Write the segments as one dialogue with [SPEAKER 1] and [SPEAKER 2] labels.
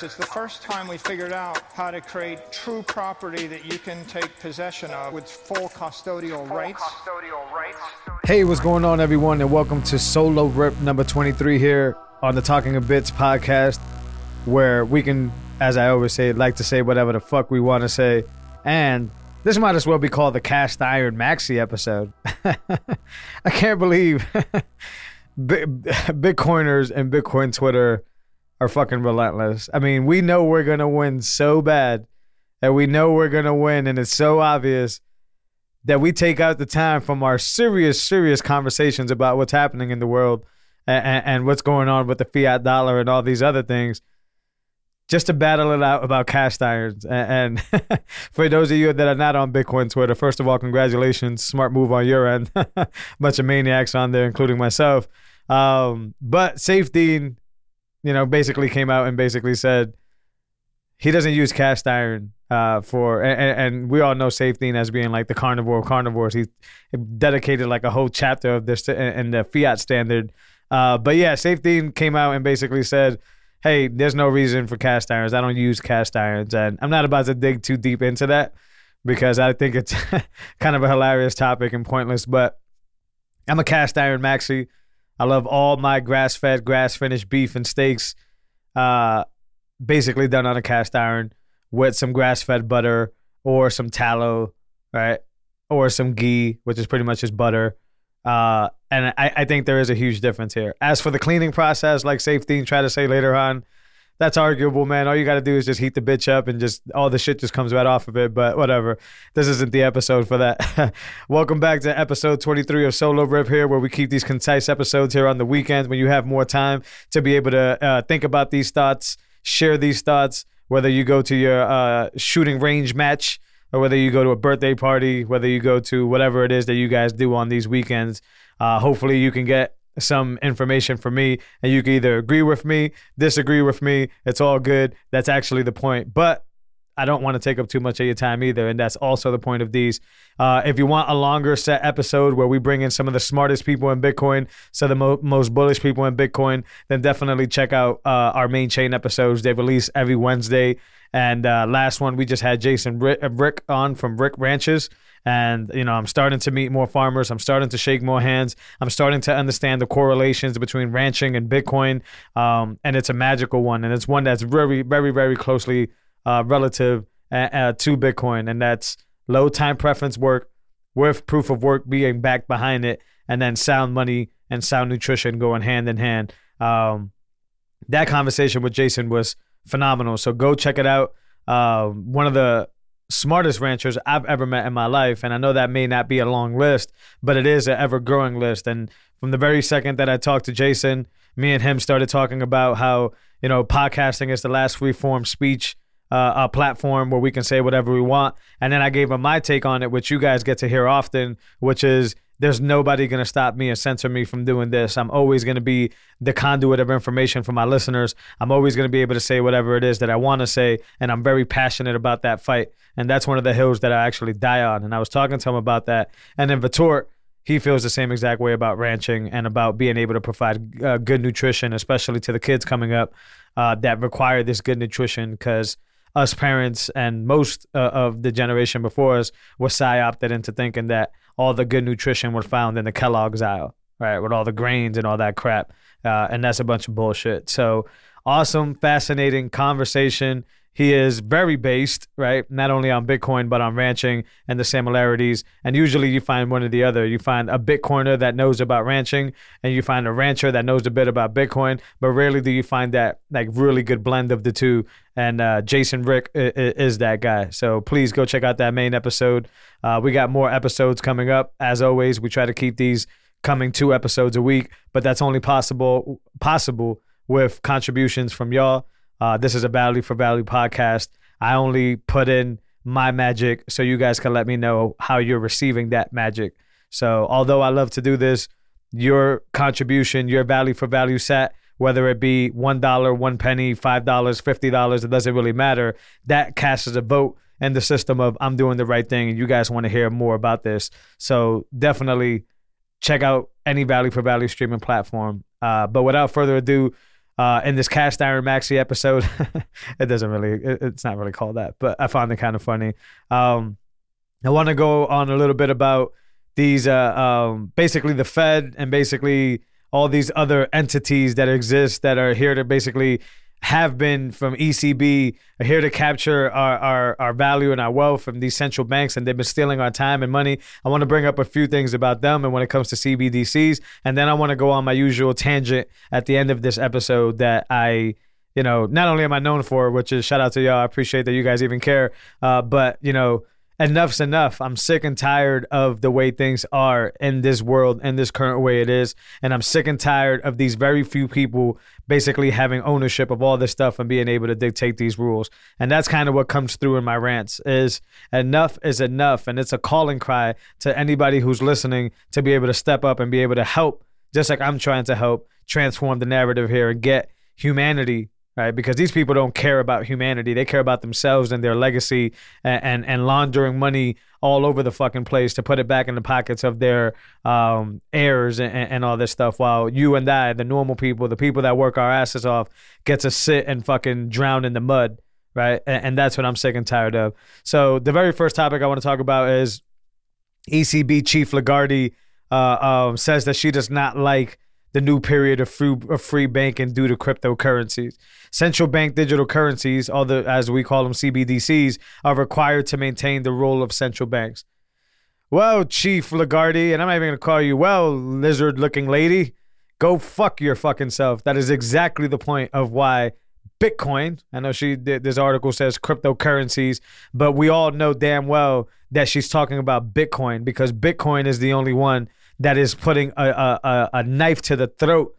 [SPEAKER 1] The power of Bitcoin.
[SPEAKER 2] It's the first time we figured out how to create true property that you can take possession of with full custodial rights.
[SPEAKER 3] Hey, what's going on, everyone, and welcome to Solo Rip number 23 here on the Talking of Bits podcast, where we can, as I always say, like to say whatever the fuck we want to say. And this might as well be called the Cast Iron Maxi episode. I can't believe Bitcoiners and Bitcoin Twitter are fucking relentless. I mean, we know we're to win so bad, and we know we're to win, and it's so obvious that we take out the time from our serious, serious conversations about what's happening in the world and, and, what's going on with the fiat dollar and all these other things, just to battle it out about cast irons. And, and for those of you that are not on Bitcoin Twitter, first of all, congratulations, smart move on your end. Bunch of maniacs on there, including myself. Um, but Saifedean, you know, basically came out and basically said he doesn't use cast iron uh, for and, and we all know Saifedean as being like the carnivore of carnivores. He dedicated like a whole chapter of this to, in the fiat standard. Uh, but yeah, Saifedean came out and basically said, "Hey, there's no reason for cast irons. I don't use cast irons, and I'm not about to dig too deep into that because I think it's kind of a hilarious topic and pointless. But I'm a cast iron maxi. I love all my grass fed, grass finished beef and steaks, uh, basically done on a cast iron with some grass fed butter or some tallow, right? Or some ghee, which is pretty much just butter. Uh, and I, I think there is a huge difference here. As for the cleaning process, like Saifedean tried to say later on, that's arguable, man. All you got to do is just heat the bitch up and just all the shit just comes right off of it. But whatever. This isn't the episode for that. Welcome back to episode 23 of Solo Rip here, where we keep these concise episodes here on the weekends when you have more time to be able to uh, think about these thoughts, share these thoughts, whether you go to your uh, shooting range match or whether you go to a birthday party, whether you go to whatever it is that you guys do on these weekends. Uh, hopefully, you can get some information from me and you can either agree with me, disagree with me. It's all good. That's actually the point. But I don't want to take up too much of your time either. And that's also the point of these. Uh, if you want a longer set episode where we bring in some of the smartest people in Bitcoin, of the mo- most bullish people in Bitcoin, then definitely check out uh, our main chain episodes. They release every Wednesday. And uh, last one, we just had Jason Rick on from Rick Ranches. And, you know, I'm starting to meet more farmers. I'm starting to shake more hands. I'm starting to understand the correlations between ranching and Bitcoin. Um, and it's a magical one. And it's one that's very, very, very closely uh, relative uh, uh, to Bitcoin, and that's low time preference work with proof of work being backed behind it, and then sound money and sound nutrition going hand in hand. Um, that conversation with Jason was phenomenal. So go check it out. Uh, one of the smartest ranchers I've ever met in my life, and I know that may not be a long list, but it is an ever growing list. And from the very second that I talked to Jason, me and him started talking about how you know podcasting is the last free form speech uh, a platform where we can say whatever we want. And then I gave him my take on it, which you guys get to hear often, which is there's nobody going to stop me and censor me from doing this. I'm always going to be the conduit of information for my listeners. I'm always going to be able to say whatever it is that I want to say. And I'm very passionate about that fight. And that's one of the hills that I actually die on. And I was talking to him about that. And then Vitort, he feels the same exact way about ranching and about being able to provide uh, good nutrition, especially to the kids coming up uh, that require this good nutrition because us parents and most uh, of the generation before us were psyopted into thinking that all the good nutrition were found in the Kellogg's aisle, right, with all the grains and all that crap. Uh, and that's a bunch of bullshit. So awesome, fascinating conversation. He is very based, right? Not only on Bitcoin, but on ranching and the similarities. And usually you find one or the other. You find a Bitcoiner that knows about ranching, and you find a rancher that knows a bit about Bitcoin. But rarely do you find that like really good blend of the two. And uh, Jason Rick is that guy. So please go check out that main episode. Uh, we got more episodes coming up. As always, we try to keep these coming two episodes a week, but that's only possible possible with contributions from y'all. Uh, this is a Value for Value podcast. I only put in my magic so you guys can let me know how you're receiving that magic. So, although I love to do this, your contribution, your value for value set, whether it be $1, one penny, $5, $50, it doesn't really matter. That casts a vote in the system of I'm doing the right thing and you guys want to hear more about this. So, definitely check out any value for value streaming platform. Uh, but without further ado, uh, in this cast iron maxi episode, it doesn't really, it- it's not really called that, but I find it kind of funny. Um, I want to go on a little bit about these, uh, um, basically the Fed and basically all these other entities that exist that are here to basically have been from ECB are here to capture our, our, our value and our wealth from these central banks, and they've been stealing our time and money. I want to bring up a few things about them and when it comes to CBDCs, and then I want to go on my usual tangent at the end of this episode that I you know, not only am I known for, which is shout out to y'all. I appreciate that you guys even care. Uh, but you know, enough's enough. I'm sick and tired of the way things are in this world, in this current way it is, and I'm sick and tired of these very few people basically having ownership of all this stuff and being able to dictate these rules. And that's kind of what comes through in my rants is enough is enough, and it's a calling cry to anybody who's listening to be able to step up and be able to help, just like I'm trying to help transform the narrative here and get humanity right? Because these people don't care about humanity; they care about themselves and their legacy, and and, and laundering money all over the fucking place to put it back in the pockets of their um, heirs and, and all this stuff. While you and I, the normal people, the people that work our asses off, get to sit and fucking drown in the mud, right? And, and that's what I'm sick and tired of. So the very first topic I want to talk about is ECB Chief Lagarde uh, um, says that she does not like the new period of free, of free banking due to cryptocurrencies. Central bank digital currencies, or the, as we call them CBDCs, are required to maintain the role of central banks. Well, Chief Lagarde, and I'm not even to call you, well, lizard looking lady, go fuck your fucking self. That is exactly the point of why Bitcoin, I know she this article says cryptocurrencies, but we all know damn well that she's talking about Bitcoin because Bitcoin is the only one that is putting a, a, a, knife to the throat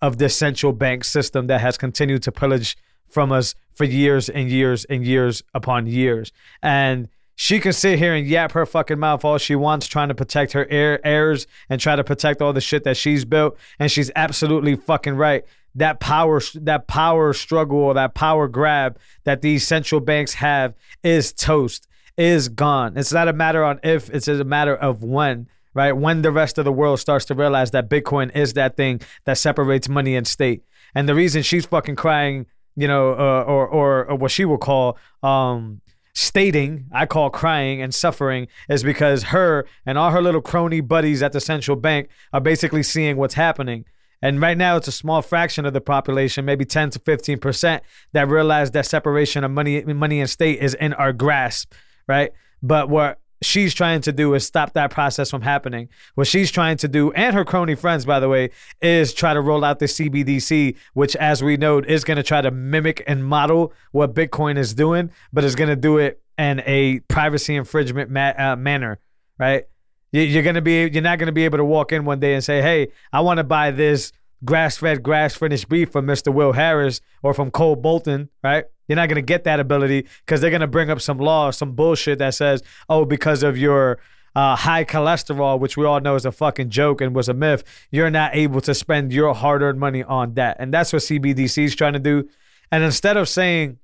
[SPEAKER 3] of the central bank system that has continued to pillage from us for years and years and years upon years. And she can sit here and yap her fucking mouth all she wants, trying to protect her heir, heirs and try to protect all the shit that she's built. And she's absolutely fucking right. That power, that power struggle, that power grab that these central banks have is toast, is gone. It's not a matter on if, it's a matter of when right? When the rest of the world starts to realize that Bitcoin is that thing that separates money and state. And the reason she's fucking crying, you know, uh, or, or or what she will call um stating, I call crying and suffering, is because her and all her little crony buddies at the central bank are basically seeing what's happening. And right now, it's a small fraction of the population, maybe 10 to 15 percent, that realize that separation of money, money and state is in our grasp, right? But what she's trying to do is stop that process from happening. What she's trying to do, and her crony friends, by the way, is try to roll out the CBDC, which, as we know, is going to try to mimic and model what Bitcoin is doing, but is going to do it in a privacy infringement ma- uh, manner, right? You- You're gonna be, you're not gonna be able to walk in one day and say, "Hey, I want to buy this grass-fed, grass-finished beef from Mr. Will Harris or from Cole Bolton," right? You're not gonna get that ability because they're gonna bring up some law, some bullshit that says, "Oh, because of your uh, high cholesterol, which we all know is a fucking joke and was a myth, you're not able to spend your hard-earned money on that." And that's what CBDC is trying to do. And instead of saying,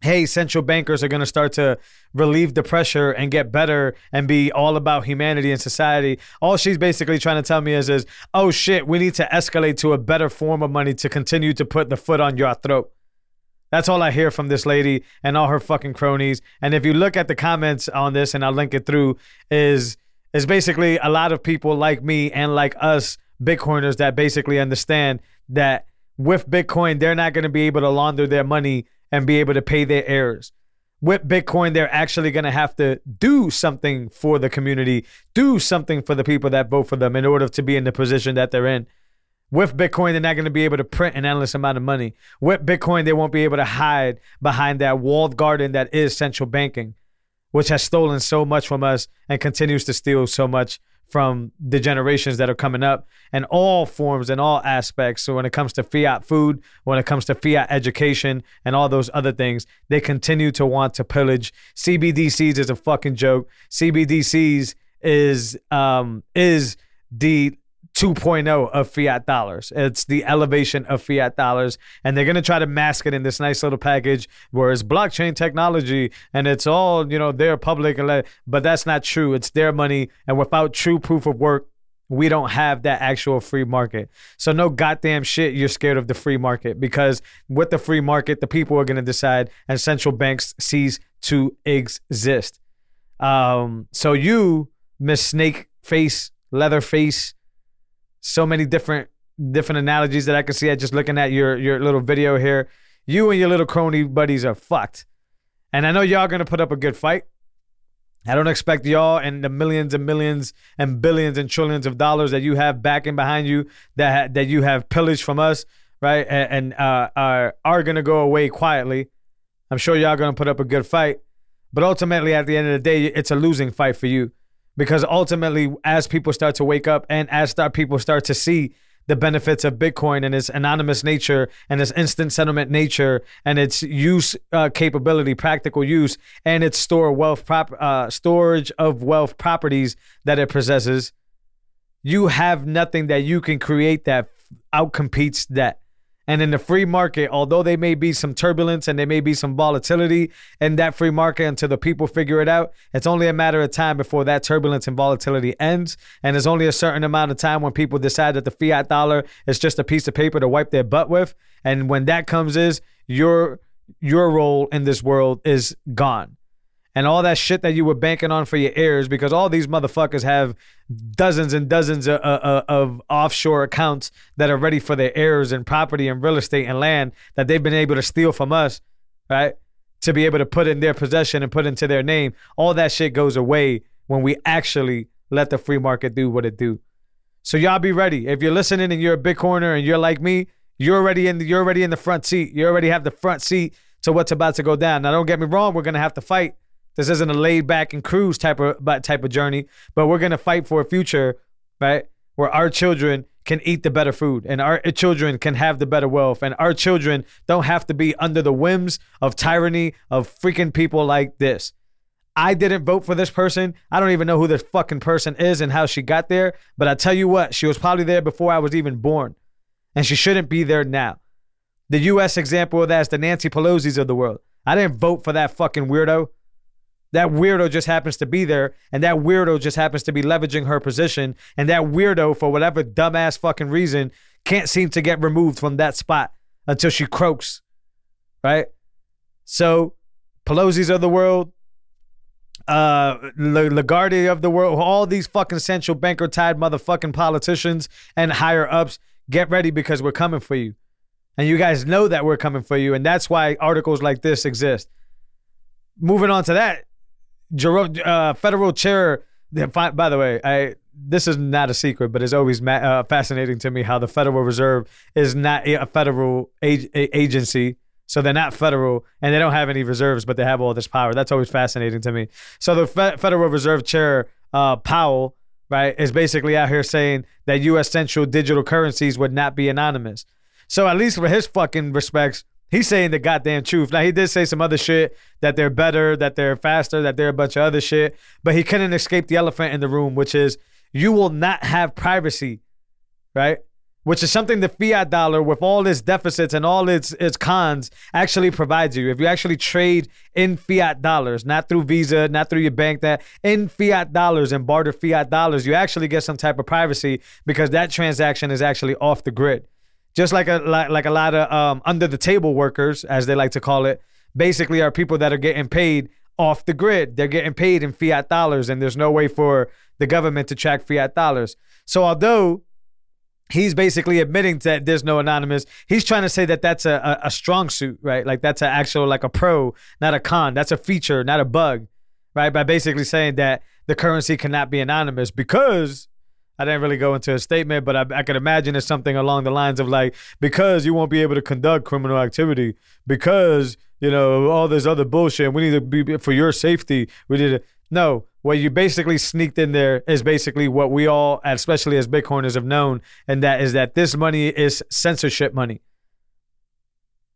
[SPEAKER 3] hey, central bankers are going to start to relieve the pressure and get better and be all about humanity and society. All she's basically trying to tell me is, is oh shit, we need to escalate to a better form of money to continue to put the foot on your throat. That's all I hear from this lady and all her fucking cronies. And if you look at the comments on this, and I'll link it through, is is basically a lot of people like me and like us Bitcoiners that basically understand that with Bitcoin, they're not going to be able to launder their money and be able to pay their heirs. With Bitcoin, they're actually going to have to do something for the community, do something for the people that vote for them in order to be in the position that they're in. With Bitcoin, they're not going to be able to print an endless amount of money. With Bitcoin, they won't be able to hide behind that walled garden that is central banking, which has stolen so much from us and continues to steal so much from the generations that are coming up and all forms and all aspects. So when it comes to fiat food, when it comes to fiat education and all those other things, they continue to want to pillage. CBDCs is a fucking joke. CBDCs is um is the 2.0 of fiat dollars. It's the elevation of fiat dollars. And they're going to try to mask it in this nice little package where it's blockchain technology and it's all, you know, their public. But that's not true. It's their money. And without true proof of work, we don't have that actual free market. So no goddamn shit you're scared of the free market because with the free market, the people are going to decide and central banks cease to exist. Um, so you, Miss Snake Face, Leather Face, so many different different analogies that I can see I just looking at your your little video here. You and your little crony buddies are fucked. And I know y'all are gonna put up a good fight. I don't expect y'all and the millions and millions and billions and trillions of dollars that you have backing behind you that ha- that you have pillaged from us, right? And, and uh, are are gonna go away quietly. I'm sure y'all gonna put up a good fight, but ultimately, at the end of the day, it's a losing fight for you because ultimately as people start to wake up and as start people start to see the benefits of bitcoin and its anonymous nature and its instant settlement nature and its use uh, capability practical use and its store wealth prop uh, storage of wealth properties that it possesses you have nothing that you can create that outcompetes that and in the free market, although there may be some turbulence and there may be some volatility in that free market until the people figure it out, it's only a matter of time before that turbulence and volatility ends. And there's only a certain amount of time when people decide that the fiat dollar is just a piece of paper to wipe their butt with. And when that comes is your your role in this world is gone and all that shit that you were banking on for your heirs because all these motherfuckers have dozens and dozens of, of, of, offshore accounts that are ready for their heirs and property and real estate and land that they've been able to steal from us, right? To be able to put in their possession and put into their name. All that shit goes away when we actually let the free market do what it do. So y'all be ready. If you're listening and you're a Bitcoiner and you're like me, you're already in the, you're already in the front seat. You already have the front seat to what's about to go down. Now don't get me wrong, we're gonna have to fight this isn't a laid back and cruise type of type of journey, but we're gonna fight for a future, right? Where our children can eat the better food and our children can have the better wealth and our children don't have to be under the whims of tyranny of freaking people like this. I didn't vote for this person. I don't even know who this fucking person is and how she got there. But I tell you what, she was probably there before I was even born. And she shouldn't be there now. The US example of that is the Nancy Pelosi's of the world. I didn't vote for that fucking weirdo. That weirdo just happens to be there, and that weirdo just happens to be leveraging her position, and that weirdo, for whatever dumbass fucking reason, can't seem to get removed from that spot until she croaks, right? So, Pelosi's of the world, uh, Lagarde of the world, all these fucking central banker tied motherfucking politicians and higher ups, get ready because we're coming for you. And you guys know that we're coming for you, and that's why articles like this exist. Moving on to that, Uh, federal chair. By the way, I this is not a secret, but it's always ma- uh, fascinating to me how the Federal Reserve is not a federal ag- agency. So they're not federal and they don't have any reserves, but they have all this power. That's always fascinating to me. So the Fe- Federal Reserve Chair, uh, Powell, right, is basically out here saying that U.S. central digital currencies would not be anonymous. So at least for his fucking respects, He's saying the goddamn truth. Now he did say some other shit that they're better, that they're faster, that they're a bunch of other shit, but he couldn't escape the elephant in the room, which is you will not have privacy, right? Which is something the fiat dollar, with all its deficits and all its its cons, actually provides you. If you actually trade in fiat dollars, not through Visa, not through your bank, that in fiat dollars and barter fiat dollars, you actually get some type of privacy because that transaction is actually off the grid just like a like, like a lot of um, under the table workers, as they like to call it, basically are people that are getting paid off the grid. They're getting paid in fiat dollars, and there's no way for the government to track fiat dollars. So although he's basically admitting that there's no anonymous, he's trying to say that that's a, a, a strong suit, right? Like that's an actual like a pro, not a con. That's a feature, not a bug, right? By basically saying that the currency cannot be anonymous because I didn't really go into a statement, but I, I could imagine it's something along the lines of like, because you won't be able to conduct criminal activity, because, you know, all this other bullshit, we need to be, for your safety, we need to, No, what you basically sneaked in there is basically what we all, especially as Bitcoiners, have known, and that is that this money is censorship money.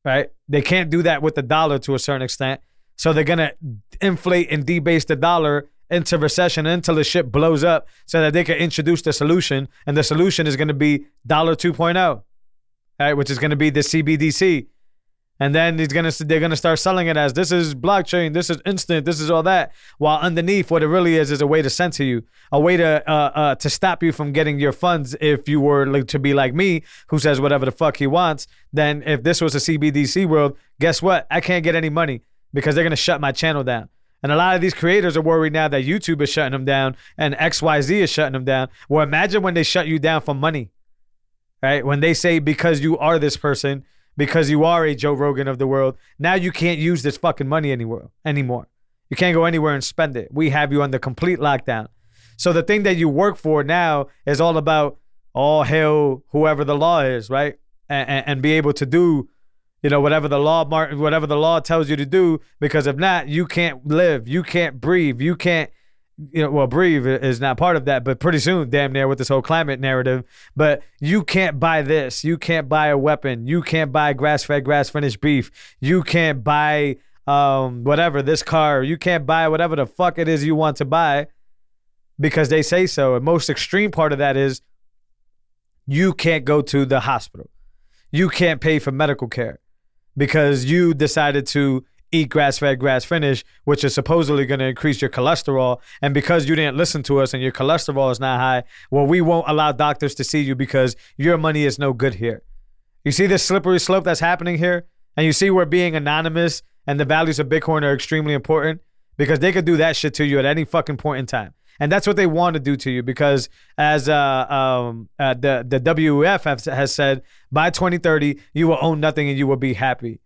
[SPEAKER 3] Right? They can't do that with the dollar to a certain extent. So they're gonna inflate and debase the dollar into recession until the shit blows up so that they can introduce the solution. And the solution is gonna be dollar 2.0, right? Which is gonna be the CBDC. And then he's gonna they're gonna start selling it as this is blockchain, this is instant, this is all that. While underneath, what it really is is a way to censor you, a way to uh, uh, to stop you from getting your funds. If you were like, to be like me, who says whatever the fuck he wants, then if this was a CBDC world, guess what? I can't get any money because they're gonna shut my channel down. And a lot of these creators are worried now that YouTube is shutting them down and XYZ is shutting them down. Well, imagine when they shut you down for money, right? When they say because you are this person, because you are a Joe Rogan of the world, now you can't use this fucking money anywhere anymore. You can't go anywhere and spend it. We have you under complete lockdown. So the thing that you work for now is all about all hail whoever the law is, right? And, and, and be able to do, you know, whatever the law whatever the law tells you to do. Because if not, you can't live, you can't breathe, you can't you know, well, breathe is not part of that, but pretty soon, damn near with this whole climate narrative. But you can't buy this. You can't buy a weapon. You can't buy grass fed, grass finished beef. You can't buy um whatever this car. You can't buy whatever the fuck it is you want to buy because they say so. And most extreme part of that is you can't go to the hospital. You can't pay for medical care because you decided to eat grass fed, grass finished, which is supposedly going to increase your cholesterol. And because you didn't listen to us and your cholesterol is not high, well, we won't allow doctors to see you because your money is no good here. You see this slippery slope that's happening here? And you see where being anonymous and the values of Bitcoin are extremely important because they could do that shit to you at any fucking point in time. And that's what they want to do to you because, as uh, um, uh, the the WEF has, has said, by 2030 you will own nothing and you will be happy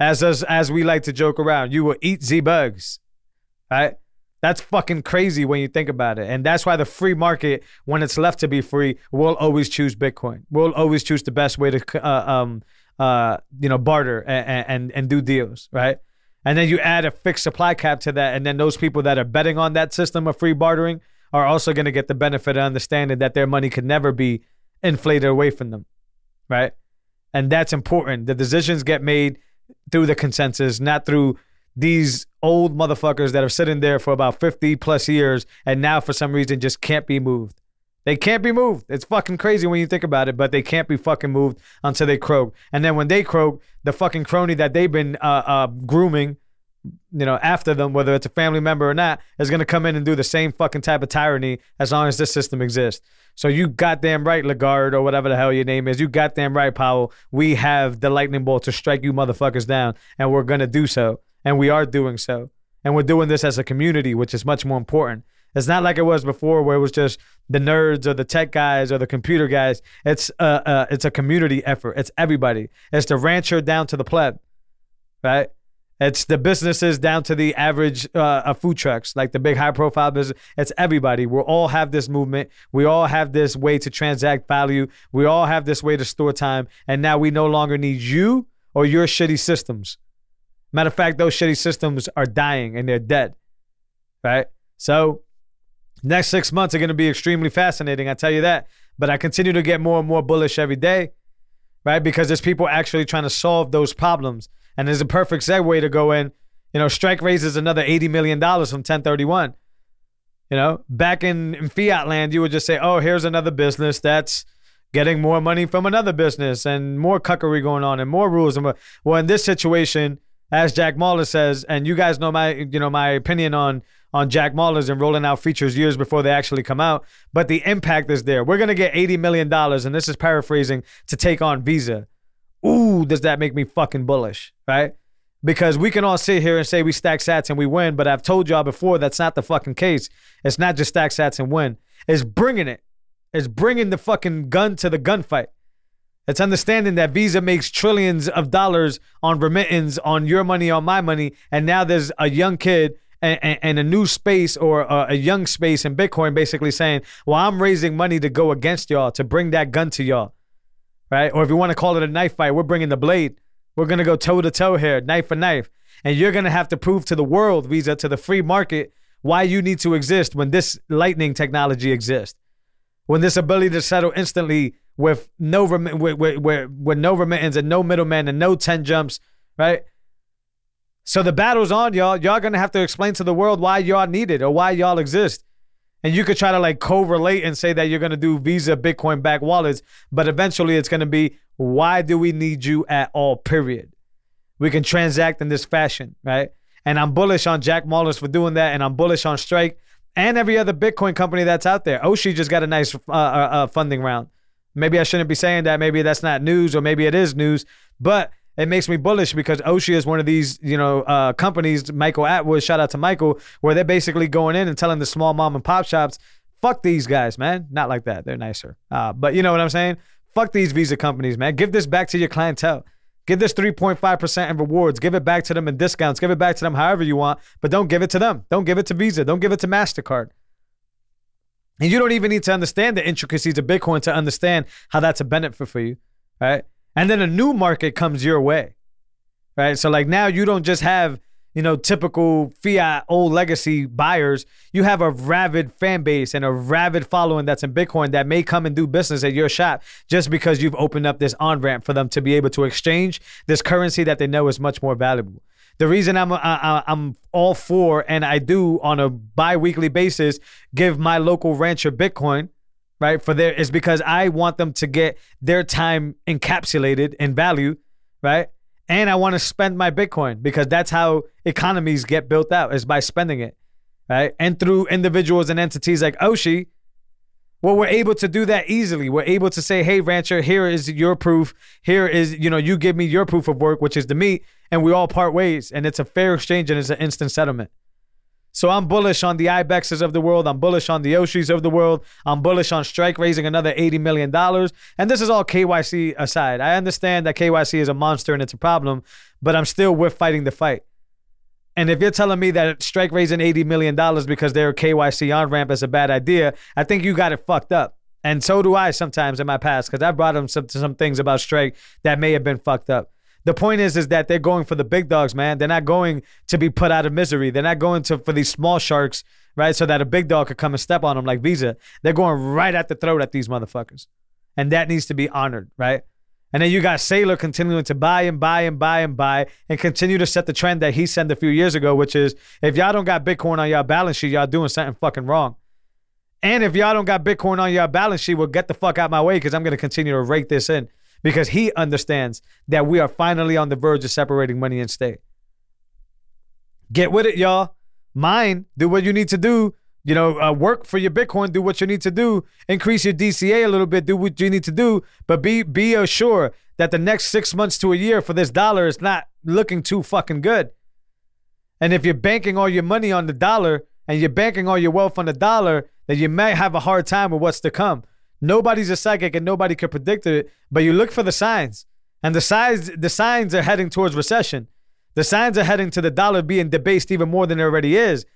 [SPEAKER 3] as us as we like to joke around, you will eat Z bugs, right? That's fucking crazy when you think about it, and that's why the free market, when it's left to be free, will always choose Bitcoin. We'll always choose the best way to, uh, um, uh, you know, barter and, and and do deals, right? And then you add a fixed supply cap to that, and then those people that are betting on that system of free bartering are also going to get the benefit of understanding that their money could never be inflated away from them, right? And that's important. The decisions get made through the consensus, not through these old motherfuckers that are sitting there for about 50 plus years and now for some reason just can't be moved. They can't be moved. It's fucking crazy when you think about it, but they can't be fucking moved until they croak. And then when they croak, the fucking crony that they've been uh, uh, grooming, you know, after them, whether it's a family member or not, is going to come in and do the same fucking type of tyranny as long as this system exists. So you goddamn right, Lagarde, or whatever the hell your name is. You goddamn right, Powell. We have the lightning bolt to strike you motherfuckers down, and we're gonna do so, and we are doing so, and we're doing this as a community, which is much more important. It's not like it was before, where it was just the nerds or the tech guys or the computer guys. It's uh, uh it's a community effort. It's everybody. It's the rancher down to the pleb, right? It's the businesses down to the average uh, food trucks, like the big high profile business. It's everybody. We all have this movement. We all have this way to transact value. We all have this way to store time. And now we no longer need you or your shitty systems. Matter of fact, those shitty systems are dying and they're dead. Right? So, next six months are going to be extremely fascinating. I tell you that. But I continue to get more and more bullish every day. Right? Because there's people actually trying to solve those problems and there's a perfect segue to go in. You know, Strike raises another $80 million from Ten31. You know, back in, in fiat land, you would just say, oh, here's another business that's getting more money from another business and more cuckery going on and more rules. And. Well, in this situation, as Jack Mallers says, and you guys know my, you know, my opinion on on Jack Mallers and rolling out features years before they actually come out, but the impact is there. We're gonna get eighty million dollars, and this is paraphrasing to take on Visa ooh, does that make me fucking bullish, right? Because we can all sit here and say we stack sats and we win, but I've told y'all before that's not the fucking case. It's not just stack sats and win. It's bringing it. It's bringing the fucking gun to the gunfight. It's understanding that Visa makes trillions of dollars on remittance, on your money, on my money, and now there's a young kid and, and, a new space or a, a young space in Bitcoin basically saying, well, I'm raising money to go against y'all, to bring that gun to y'all right? Or if you want to call it a knife fight, we're bringing the blade. We're going to go toe to toe here, knife for knife. And you're going to have to prove to the world, Visa, to the free market, why you need to exist when this lightning technology exists. When this ability to settle instantly with no remi- with, with, with, with no remittance and no middleman and no 10 jumps, right? So the battle's on, y'all. Y'all gonna have to explain to the world why y'all need it or why y'all exist. And you could try to like correlate and say that you're gonna do Visa Bitcoin back wallets, but eventually it's gonna be why do we need you at all? Period. We can transact in this fashion, right? And I'm bullish on Jack Mallers for doing that, and I'm bullish on Strike and every other Bitcoin company that's out there. Oshi just got a nice uh, uh, uh, funding round. Maybe I shouldn't be saying that. Maybe that's not news, or maybe it is news. But it makes me bullish because Oshi is one of these, you know, uh, companies. Michael Atwood, shout out to Michael, where they're basically going in and telling the small mom and pop shops, "Fuck these guys, man." Not like that. They're nicer, uh, but you know what I'm saying. Fuck these Visa companies, man. Give this back to your clientele. Give this 3.5% in rewards. Give it back to them in discounts. Give it back to them however you want, but don't give it to them. Don't give it to Visa. Don't give it to MasterCard. And you don't even need to understand the intricacies of Bitcoin to understand how that's a benefit for you, right? And then a new market comes your way, right? So, like now you don't just have, you know, typical fiat old legacy buyers. You have a rabid fan base and a rabid following that's in Bitcoin that may come and do business at your shop just because you've opened up this on ramp for them to be able to exchange this currency that they know is much more valuable. The reason I'm I, I'm all for and I do on a bi-weekly basis give my local rancher Bitcoin, right? For their is because I want them to get their time encapsulated in value, right? And I want to spend my Bitcoin because that's how economies get built out is by spending it, right? And through individuals and entities like Oshi, well, we're able to do that easily. We're able to say, "Hey, rancher, here is your proof. Here is, you know, you give me your proof of work, which is the meat, and we all part ways, and it's a fair exchange and it's an instant settlement." So I'm bullish on the Ibexes of the world. I'm bullish on the Oshis of the world. I'm bullish on Strike raising another $80 million. And this is all KYC aside. I understand that KYC is a monster and it's a problem, but I'm still with fighting the fight. And if you're telling me that Strike raising $80 million because their KYC on ramp is a bad idea, I think you got it fucked up. And so do I sometimes in my past because I brought them some, some things about Strike that may have been fucked up. The point is, is that they're going for the big dogs, man. They're not going to be put out of misery. They're not going to for these small sharks, right? So that a big dog could come and step on them like Visa. They're going right at the throat at these motherfuckers, and that needs to be honored, right? And then you got Saylor continuing to buy and buy and buy and buy and continue to set the trend that he sent a few years ago, which is if y'all don't got Bitcoin on y'all balance sheet, y'all doing something fucking wrong. And if y'all don't got Bitcoin on your balance sheet, well, get the fuck out my way because I'm going to continue to rake this in because he understands that we are finally on the verge of separating money and state. Get with it, y'all. Mine, do what you need to do. You know, uh, work for your Bitcoin. Do what you need to do. Increase your DCA a little bit. Do what you need to do. But be be assured that the next six months to a year for this dollar is not looking too fucking good. And if you're banking all your money on the dollar and you're banking all your wealth on the dollar, then you might have a hard time with what's to come. Nobody's a psychic and nobody can predict it, but you look for the signs. And the signs the signs are heading towards recession. The signs are heading to the dollar being debased even more than it already is.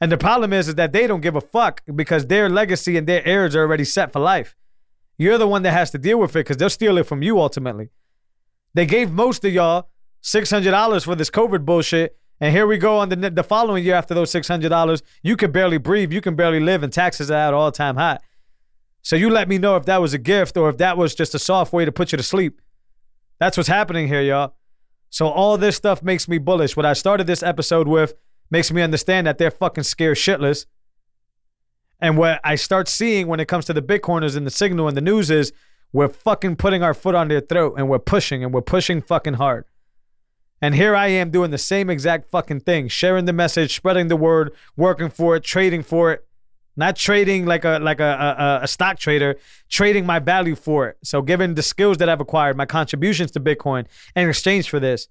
[SPEAKER 3] And the problem is, is that they don't give a fuck because their legacy and their heirs are already set for life. You're the one that has to deal with it because they'll steal it from you ultimately. They gave most of y'all $600 for this COVID bullshit. And here we go on the, the following year after those $600. You can barely breathe. You can barely live, and taxes are at all time high. So you let me know if that was a gift or if that was just a soft way to put you to sleep. That's what's happening here, y'all. So all this stuff makes me bullish. What I started this episode with makes me understand that they're fucking scared shitless. And what I start seeing when it comes to the Bitcoiners and the signal and the news is we're fucking putting our foot on their throat and we're pushing and we're pushing fucking hard. And here I am doing the same exact fucking thing, sharing the message, spreading the word, working for it, trading for it, not trading like a like a, a, a stock trader, trading my value for it. So, given the skills that I've acquired, my contributions to Bitcoin in exchange for this,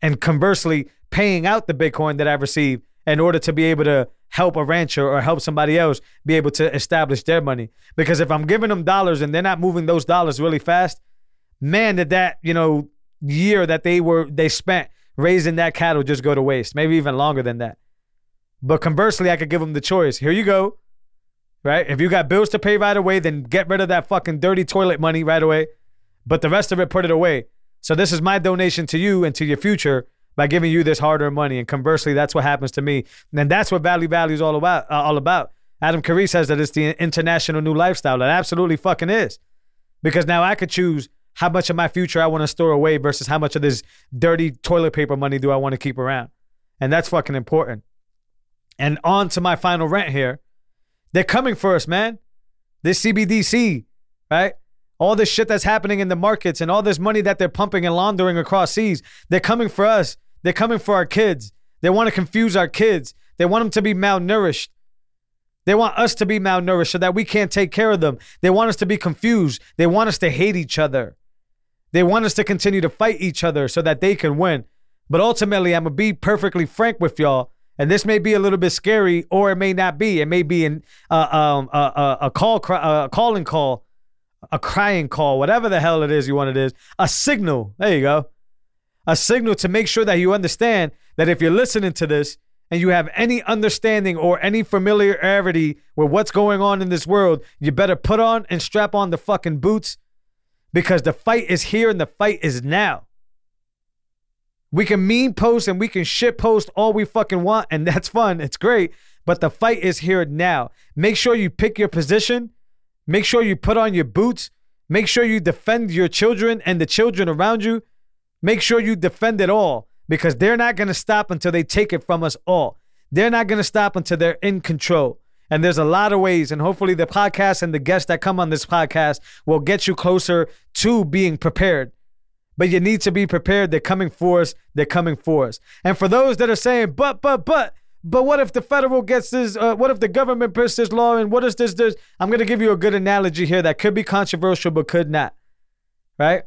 [SPEAKER 3] and conversely paying out the Bitcoin that I've received in order to be able to help a rancher or help somebody else be able to establish their money. Because if I'm giving them dollars and they're not moving those dollars really fast, man, did that you know year that they were they spent raising that cattle just go to waste? Maybe even longer than that. But conversely, I could give them the choice. Here you go right? If you got bills to pay right away, then get rid of that fucking dirty toilet money right away. But the rest of it, put it away. So this is my donation to you and to your future by giving you this hard-earned money. And conversely, that's what happens to me. And that's what value value is all about. Uh, all about. Adam Curry says that it's the international new lifestyle. It absolutely fucking is, because now I could choose how much of my future I want to store away versus how much of this dirty toilet paper money do I want to keep around, and that's fucking important. And on to my final rant here. They're coming for us, man. This CBDC, right? All this shit that's happening in the markets and all this money that they're pumping and laundering across seas, they're coming for us. They're coming for our kids. They want to confuse our kids. They want them to be malnourished. They want us to be malnourished so that we can't take care of them. They want us to be confused. They want us to hate each other. They want us to continue to fight each other so that they can win. But ultimately, I'm going to be perfectly frank with y'all. And this may be a little bit scary, or it may not be. It may be an, uh, um, uh, uh, a call, a calling call, a crying call, whatever the hell it is you want it is. A signal. There you go. A signal to make sure that you understand that if you're listening to this and you have any understanding or any familiarity with what's going on in this world, you better put on and strap on the fucking boots because the fight is here and the fight is now. We can meme post and we can shit post all we fucking want, and that's fun. It's great. But the fight is here now. Make sure you pick your position. Make sure you put on your boots. Make sure you defend your children and the children around you. Make sure you defend it all because they're not going to stop until they take it from us all. They're not going to stop until they're in control. And there's a lot of ways, and hopefully, the podcast and the guests that come on this podcast will get you closer to being prepared. But you need to be prepared. They're coming for us. They're coming for us. And for those that are saying, but, but, but, but what if the federal gets this? Uh, what if the government puts this law in? What is this? This? I'm going to give you a good analogy here that could be controversial, but could not. Right?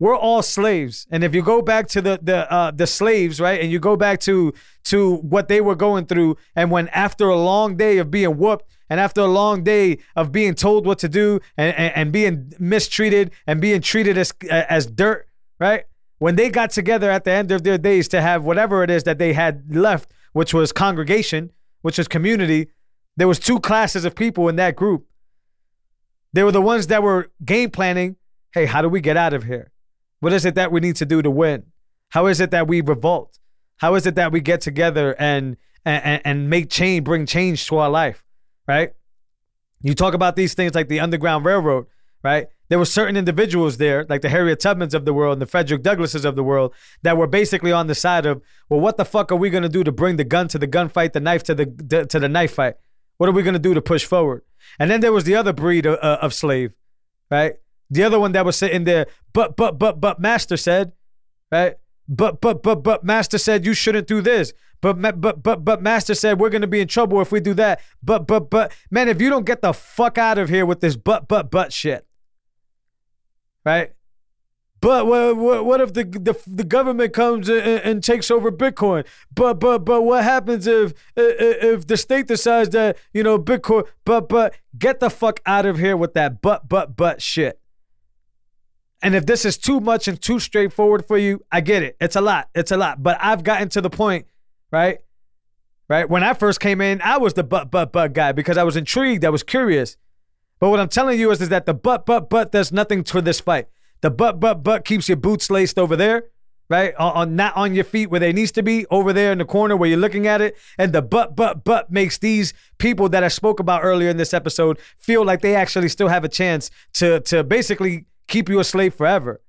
[SPEAKER 3] we're all slaves. And if you go back to the the uh, the slaves, right, and you go back to to what they were going through, and when after a long day of being whooped, and after a long day of being told what to do, and and, and being mistreated, and being treated as as dirt, right, when they got together at the end of their days to have whatever it is that they had left, which was congregation, which was community, there was two classes of people in that group. They were the ones that were game planning. Hey, how do we get out of here? What is it that we need to do to win? How is it that we revolt? How is it that we get together and and, and make change, bring change to our life, right? You talk about these things like the Underground Railroad, right? There were certain individuals there, like the Harriet Tubmans of the world and the Frederick Douglasses of the world, that were basically on the side of, well, what the fuck are we gonna do to bring the gun to the gunfight, the knife to the, to the knife fight? What are we gonna do to push forward? And then there was the other breed of, uh, of slave, right? The other one that was sitting there, but but but but master said, right? But but but but master said you shouldn't do this. But but but but master said we're gonna be in trouble if we do that. But but but man, if you don't get the fuck out of here with this but but but shit, right? But what, what, what if the, the the government comes and, and takes over Bitcoin? But but but what happens if if the state decides that you know Bitcoin? But but get the fuck out of here with that but but but shit. And if this is too much and too straightforward for you, I get it. It's a lot. It's a lot. But I've gotten to the point, right? Right? When I first came in, I was the but, but, but guy because I was intrigued. I was curious. But what I'm telling you is, is that the but, but, but does nothing to this fight. The but, but, but keeps your boots laced over there, right? On, on not on your feet where they needs to be, over there in the corner where you're looking at it. And the but, but, but makes these people that I spoke about earlier in this episode feel like they actually still have a chance to, to basically keep you a slave forever.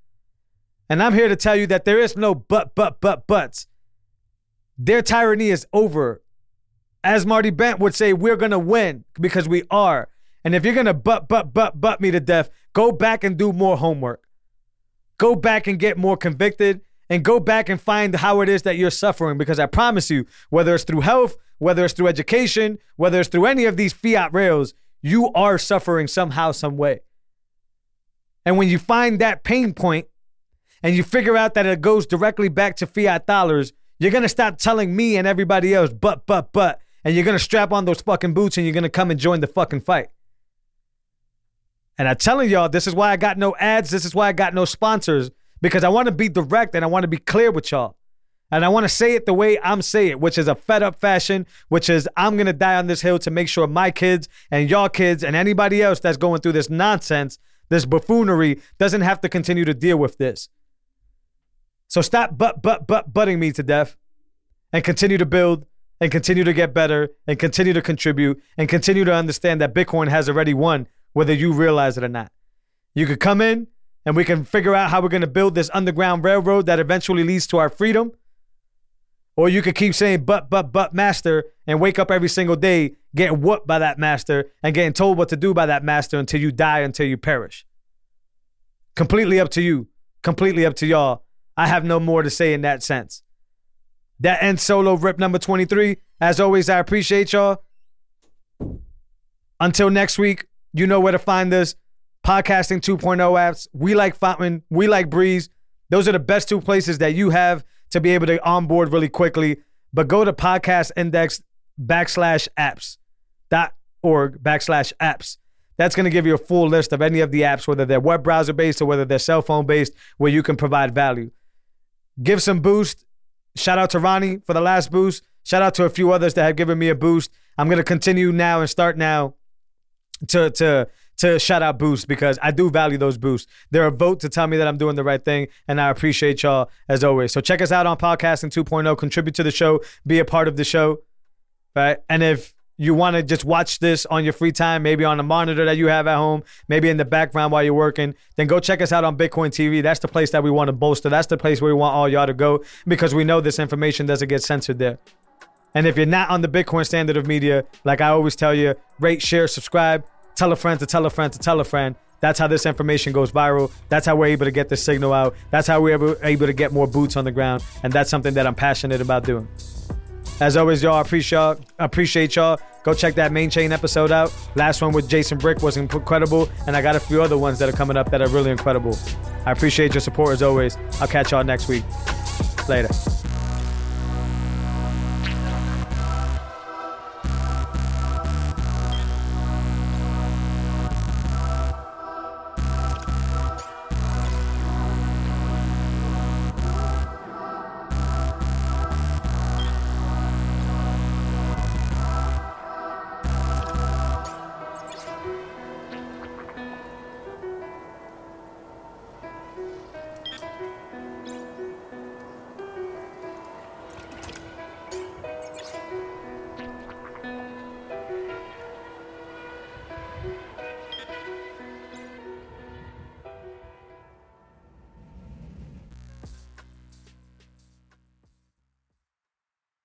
[SPEAKER 3] And I'm here to tell you that there is no but, but, but, buts. Their tyranny is over. As Marty Bent would say, we're to win because we are. And if you're to butt, butt, butt, butt me to death, go back and do more homework. Go back and get more convicted and go back and find how it is that you're suffering because I promise you, whether it's through health, whether it's through education, whether it's through any of these fiat rails, you are suffering somehow, some way. And when you find that pain point and you figure out that it goes directly back to fiat dollars, you're to stop telling me and everybody else, but, but, but, and you're to strap on those fucking boots and you're to come and join the fucking fight. And I'm telling y'all, this is why I got no ads. This is why I got no sponsors because I want to be direct and I want to be clear with y'all. And I want to say it the way I'm saying it, which is a fed up fashion, which is I'm going to die on this hill to make sure my kids and y'all kids and anybody else that's going through this nonsense this buffoonery doesn't have to continue to deal with this. So stop but but but butting me to death and continue to build and continue to get better and continue to contribute and continue to understand that Bitcoin has already won, whether you realize it or not. You could come in and we can figure out how we're going to build this underground railroad that eventually leads to our freedom. Or you could keep saying, but, but, but, master, and wake up every single day getting whooped by that master and getting told what to do by that master until you die, until you perish. Completely up to you. Completely up to y'all. I have no more to say in that sense. That ends solo rip number 23. As always, I appreciate y'all. Until next week, you know where to find us. Podcasting 2.0 apps. We like Fountain. We like Breez. Those are the best two places that you have to be able to onboard really quickly. But go to podcast index backslash apps dot org backslash apps. That's going to give you a full list of any of the apps, whether they're web browser based or whether they're cell phone based, where you can provide value. Give some boost. Shout out to Ronnie for the last boost. Shout out to a few others that have given me a boost. I'm going to continue now and start now to to to shout out boosts because I do value those boosts. They're a vote to tell me that I'm doing the right thing, and I appreciate y'all as always. So check us out on Podcasting 2.0. Contribute to the show, be a part of the show, right? And if you want to just watch this on your free time, maybe on a monitor that you have at home, maybe in the background while you're working, then go check us out on Bitcoin TV. That's the place that we want to bolster. That's the place where we want all y'all to go because we know this information doesn't get censored there. And if you're not on the Bitcoin standard of media, like I always tell you, rate, share, subscribe, tell a friend to tell a friend to tell a friend. That's how this information goes viral. That's how we're able to get the signal out. That's how we're able, to get more boots on the ground. And that's something that I'm passionate about doing. As always, y'all, I appreciate y'all. appreciate y'all. Go check that main chain episode out. Last one with Jason Brick was incredible, and I got a few other ones that are coming up that are really incredible. I appreciate your support as always. I'll catch y'all next week. Later.